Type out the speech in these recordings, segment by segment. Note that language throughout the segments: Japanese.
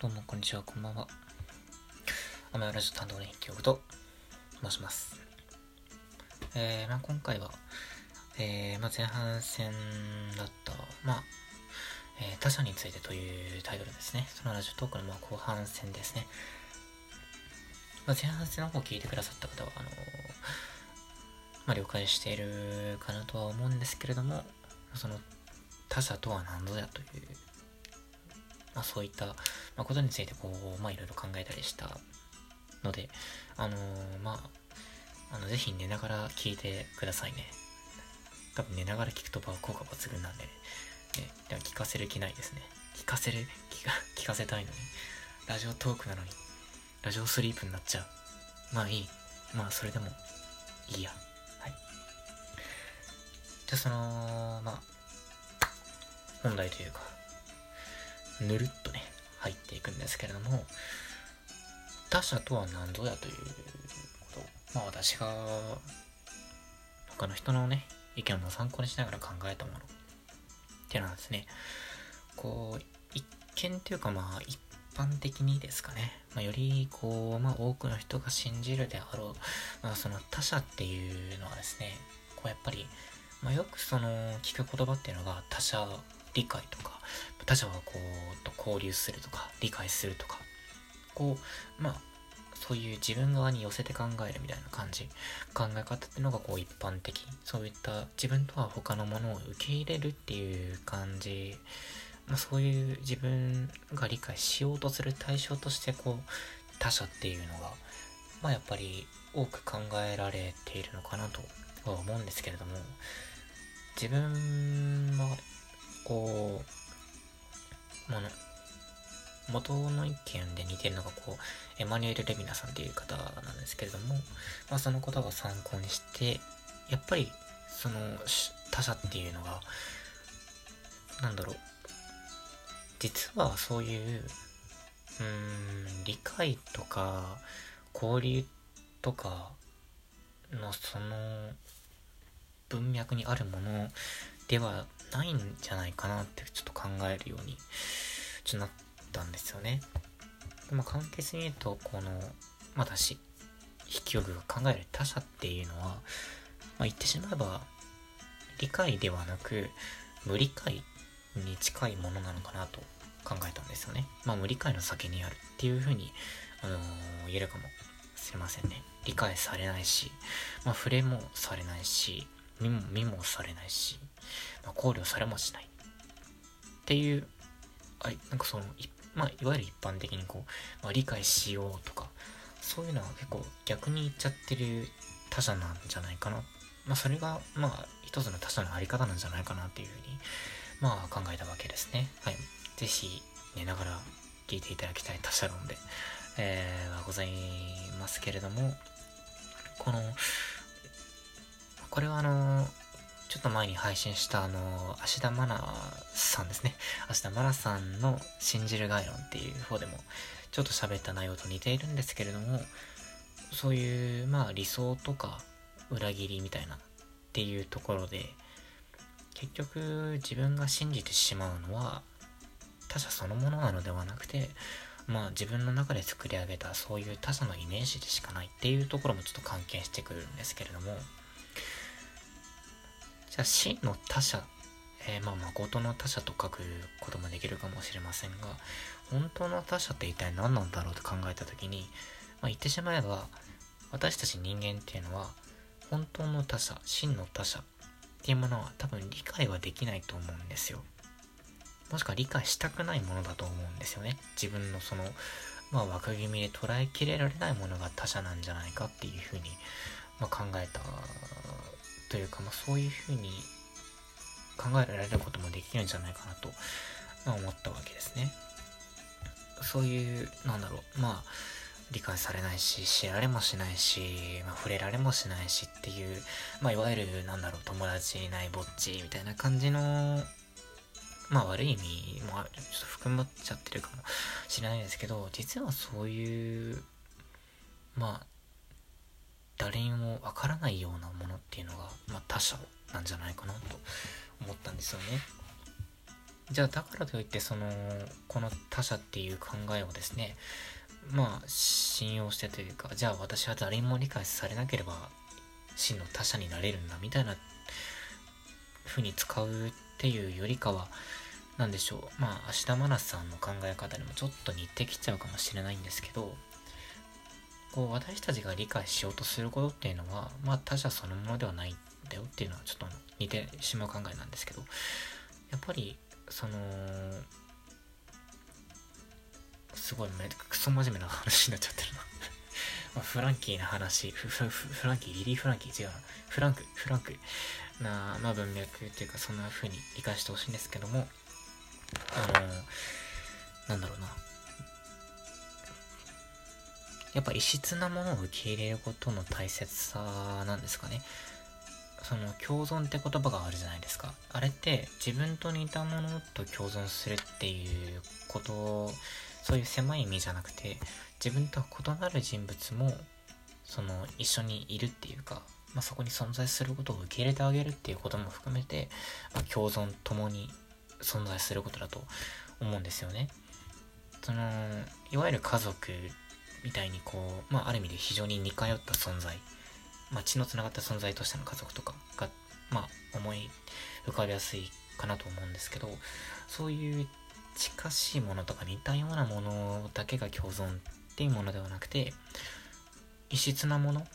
どうもこんにちは、こんばんは。アメラジオ担当の筆記と申します。えー、まあ、今回は、えー、まあ、前半戦だった、まあ、えー、他者についてというタイトルですね。そのラジオトークのまあ後半戦ですね。まあ、前半戦の方聞いてくださった方は、あのまあ、了解しているかなとは思うんですけれども、その他者とは何ぞやというまあ、そういった、まあ、ことについてこう、まあ、いろいろ考えたりしたので、あのー、まあ、あの、ぜひ寝ながら聞いてくださいね。多分寝ながら聞くと効果抜群なんでね。では聞かせる気ないですね。聞かせる、聞か、聞かせたいのに。ラジオトークなのに、ラジオスリープになっちゃう。まあいい。まあそれでも、いいや。はい。じゃあその、まあ、本題というか、ぬるっとね、入っていくんですけれども、他者とは何ぞやということ。まあ私が、他の人のね、意見を参考にしながら考えたもの。っていうのはですね、こう、一見というかまあ一般的にですかね、まあ、よりこう、まあ多くの人が信じるであろう、まあその他者っていうのはですね、こうやっぱり、まあよくその聞く言葉っていうのが他者理解とか、他者はこう、と交流するとか、理解するとか、こう、まあ、そういう自分側に寄せて考えるみたいな感じ、考え方っていうのがこう一般的。そういった自分とは他のものを受け入れるっていう感じ、まあ、そういう自分が理解しようとする対象としてこう、他者っていうのが、まあやっぱり多く考えられているのかなとは思うんですけれども、自分はこう、もの、元の意見で似てるのがこう、エマニュエル・レミナさんっていう方なんですけれども、まあその言葉を参考にして、やっぱり、その他者っていうのが、なんだろう、実はそういう、うん、理解とか、交流とかのその文脈にあるものではないんじゃないかなってちょっと考えるようにちょなったんですよね。まあ、簡潔に言うと、この、私、筆記力が考える他者っていうのは、まあ、言ってしまえば、理解ではなく、無理解に近いものなのかなと考えたんですよね。まあ、無理解の先にあるっていうふうに、あのー、言えるかもしれませんね。理解されないし、まあ、触れもされないし、見も、見もされないし、まあ、考慮されもしない。っていう、あなんかその、いまあ、いわゆる一般的にこう、まあ、理解しようとか、そういうのは結構逆に言っちゃってる他者なんじゃないかな。まあ、それが、まあ、一つの他者のあり方なんじゃないかなっていうふうに、まあ、考えたわけですね。はい。ぜひ、寝ながら聞いていただきたい他者論で、えー、はございますけれども、この、これはあの、ちょっと前に配信したあの、芦田愛菜さんですね。芦田愛菜さんの信じる概論っていう方でも、ちょっと喋った内容と似ているんですけれども、そういう、まあ理想とか裏切りみたいなっていうところで、結局自分が信じてしまうのは他者そのものなのではなくて、まあ自分の中で作り上げたそういう他者のイメージでしかないっていうところもちょっと関係してくるんですけれども、じゃあ真の他者、えー、まあ誠の他者と書くこともできるかもしれませんが、本当の他者って一体何なんだろうと考えた時に、まあ、言ってしまえば、私たち人間っていうのは、本当の他者、真の他者っていうものは多分理解はできないと思うんですよ。もしくは理解したくないものだと思うんですよね。自分のその、まあ枠組みで捉えきれられないものが他者なんじゃないかっていうふうに、まあ、考えたというか、まあ、そういうふうに考えられることもできるんじゃないかなと、ま、思ったわけですね。そういう、なんだろう、まあ、理解されないし、知られもしないし、まあ、触れられもしないしっていう、まあ、いわゆる、なんだろう、友達いないぼっちみたいな感じの、まあ、悪い意味もちょっと含まっちゃってるかもしれないですけど、実はそういう、まあ、誰にもわからないようなものっていうのが、まあ、他者なんじゃないかなと思ったんですよね。じゃあだからといってそのこの他者っていう考えをですねまあ信用してというかじゃあ私は誰にも理解されなければ真の他者になれるんだみたいな風に使うっていうよりかは何でしょうまあ芦田愛菜さんの考え方にもちょっと似てきちゃうかもしれないんですけどこう私たちが理解しようとすることっていうのはまあ他者そのものではないんだよっていうのはちょっと似てしまう考えなんですけどやっぱりそのすごいめクソ真面目な話になっちゃってるな。まフランキーな話フランキーリリー・フランキー違うな。フランクフランクな、まあ、文脈っていうかそんな風に理解してほしいんですけどもあのなんだろうな。やっぱ異質なものを受け入れることの大切さなんですかねその共存って言葉があるじゃないですかあれって自分と似たものと共存するっていうことそういう狭い意味じゃなくて自分とは異なる人物もその一緒にいるっていうか、まあ、そこに存在することを受け入れてあげるっていうことも含めて、まあ、共存共に存在することだと思うんですよね。そのいわゆる家族みたいにこう、まあ、ある意味で非常に似通った存在まあ、血のつながった存在としての家族とかが、まあ、思い浮かびやすいかなと思うんですけどそういう近しいものとか似たようなものだけが共存っていうものではなくて異質なもの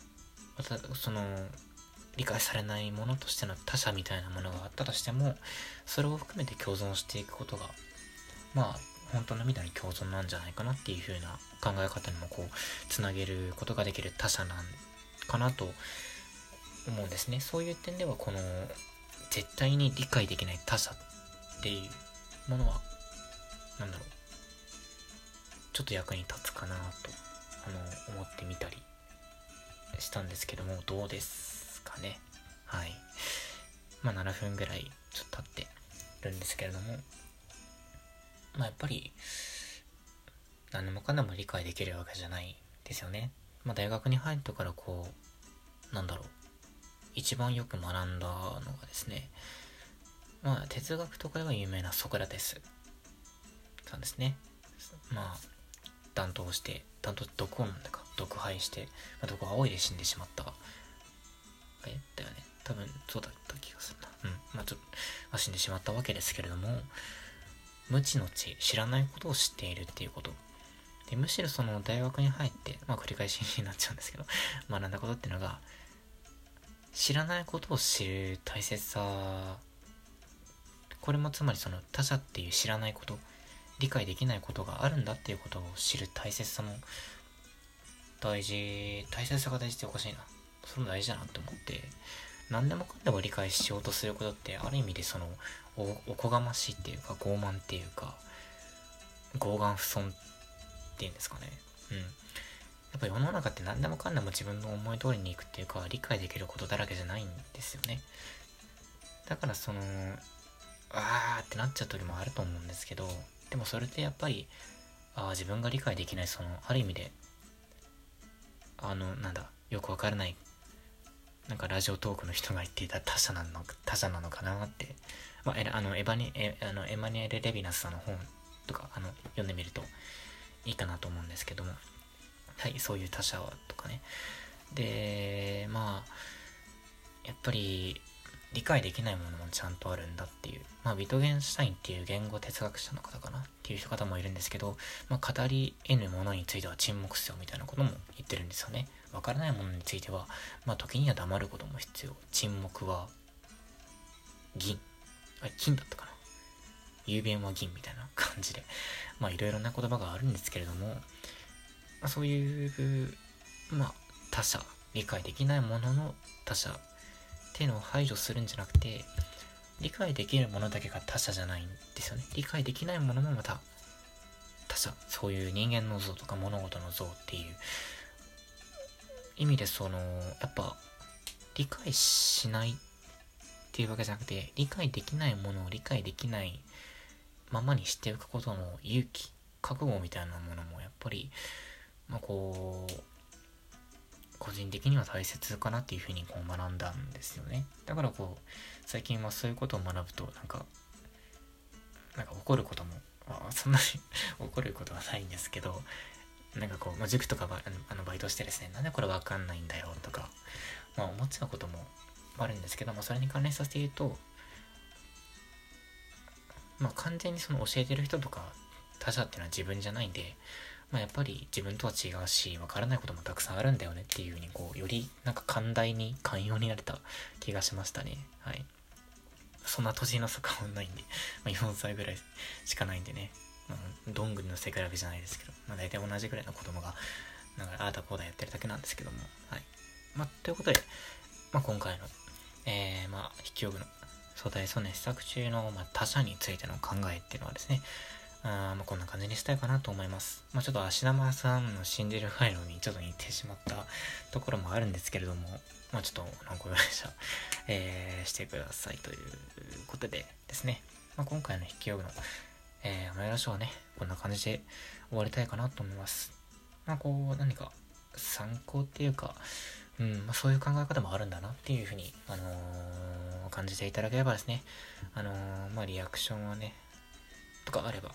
またその理解されないものとしての他者みたいなものがあったとしてもそれを含めて共存していくことがまあ本当の意味での共存なんじゃないかなっていう風な考え方にもこうつなげることができる他者なんかなと思うんですね。そういう点ではこの絶対に理解できない他者っていうものは何だろうちょっと役に立つかなとあの思ってみたりしたんですけどもどうですかねはいまあ7分ぐらいちょっと経ってるんですけれどもまあやっぱり何でもかんでも理解できるわけじゃないですよねまあ、大学に入ってからこう、なんだろう、一番よく学んだのがですね、まあ、哲学とかでは有名なソクラテスさんですね。まあ、担当して、担当、毒を飲んだか、毒敗して、まあ、毒青いで死んでしまった。えだよね。多分、そうだった気がするな。うん。まあ、ちょっと、あ、死んでしまったわけですけれども、無知の知、知らないことを知っているっていうことでむしろその大学に入って、まあ繰り返しになっちゃうんですけど、学んだことっていうのが、知らないことを知る大切さ、これもつまりその他者っていう知らないこと、理解できないことがあるんだっていうことを知る大切さも大事、大切さが大事っておかしいな。それも大事だなって思って、何でもかんでも理解しようとすることってある意味でそのおおこがましいっていうか傲慢っていうか傲岸不損ていうんですかね。うん。やっぱ世の中って何でもかんでも自分の思い通りにいくっていうか、理解できることだらけじゃないんですよね。だからその、あーってなっちゃう時もあると思うんですけど、でもそれってやっぱり、ああ、自分が理解できない、その、ある意味で、あの、なんだ、よくわからない、なんかラジオトークの人が言っていた他者なの他者なのかなって、まあ、あのエバニエあのエマニュエル・レヴィナスさんの本とかあの読んでみるといいかなと思うんですけども。はいそういう他者とかね。でまあやっぱり理解できないものもちゃんとあるんだっていう、まあ、ビトゲンシュタインっていう言語哲学者の方かなっていう人方もいるんですけど、まあ、語り得ぬものについては沈黙せよみたいなことも言ってるんですよね。わからないものについては、まあ、時には黙ることも必要。沈黙は銀。あれ、金だったかな雄弁は銀みたいな感じで、まあいろいろな言葉があるんですけれども、まあ、そういう、まあ他者、理解できないものの他者っていうのを排除するんじゃなくて、理解できるものだけが他者じゃないんですよね。理解できないものもまた他者、そういう人間の像とか物事の像っていう意味でその、やっぱ理解しないっていうわけじゃなくて、理解できないものを理解できないままにしておくことの勇気覚悟みたいなものもやっぱりまあこう個人的には大切かなっていうふうにこう学んだんですよね。だからこう最近はそういうことを学ぶとなんかなんか怒ることも、まあ、そんなに 怒ることはないんですけど、なんかこう、まあ、塾とかバあのバイトしてですね、なんでこれわかんないんだよとか、まあ思っちゃうこともあるんですけど、まあそれに関連させて言うと、まあ完全にその教えてる人とか他者っていうのは自分じゃないんで、まあやっぱり自分とは違うし、わからないこともたくさんあるんだよねっていうふうに、こう、よりなんか寛大に寛容になれた気がしましたね。はい。そんな年の差変わんないんで、まあ4歳ぐらいしかないんでね、まあ、どんぐりの背比べじゃないですけど、まあ大体同じぐらいの子供が、なんかああだこうだやってるだけなんですけども、はい。まあ、ということで、まあ今回の、えー、まあ、筆記用具の相対そうね、試作中の、まあ、他者についての考えっていうのはですね、あまあ、こんな感じにしたいかなと思います。まあ、ちょっと芦玉さんの信じるファイルにちょっと似てしまったところもあるんですけれども、まあ、ちょっとご容赦、えー、してくださいということでですね、まあ、今回の筆記用具の、えー、マイラショーはね、こんな感じで終わりたいかなと思います。まあ、こう、何か参考っていうか、うん、まあ、そういう考え方もあるんだなっていうふうに、あのー、感じていただければですね、あのー、まあ、リアクションはね、とかあれば、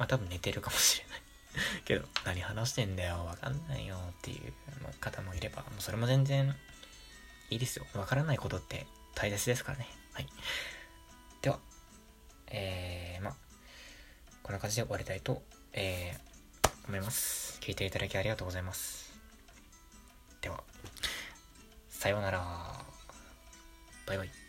まあ多分寝てるかもしれない けど、何話してんだよ、わかんないよっていう方もいれば、もうそれも全然いいですよ。わからないことって大切ですからね。はい。では、えー、まあこんな感じで終わりたいと、えー、思います。聞いていただきありがとうございます。では、さようなら。バイバイ。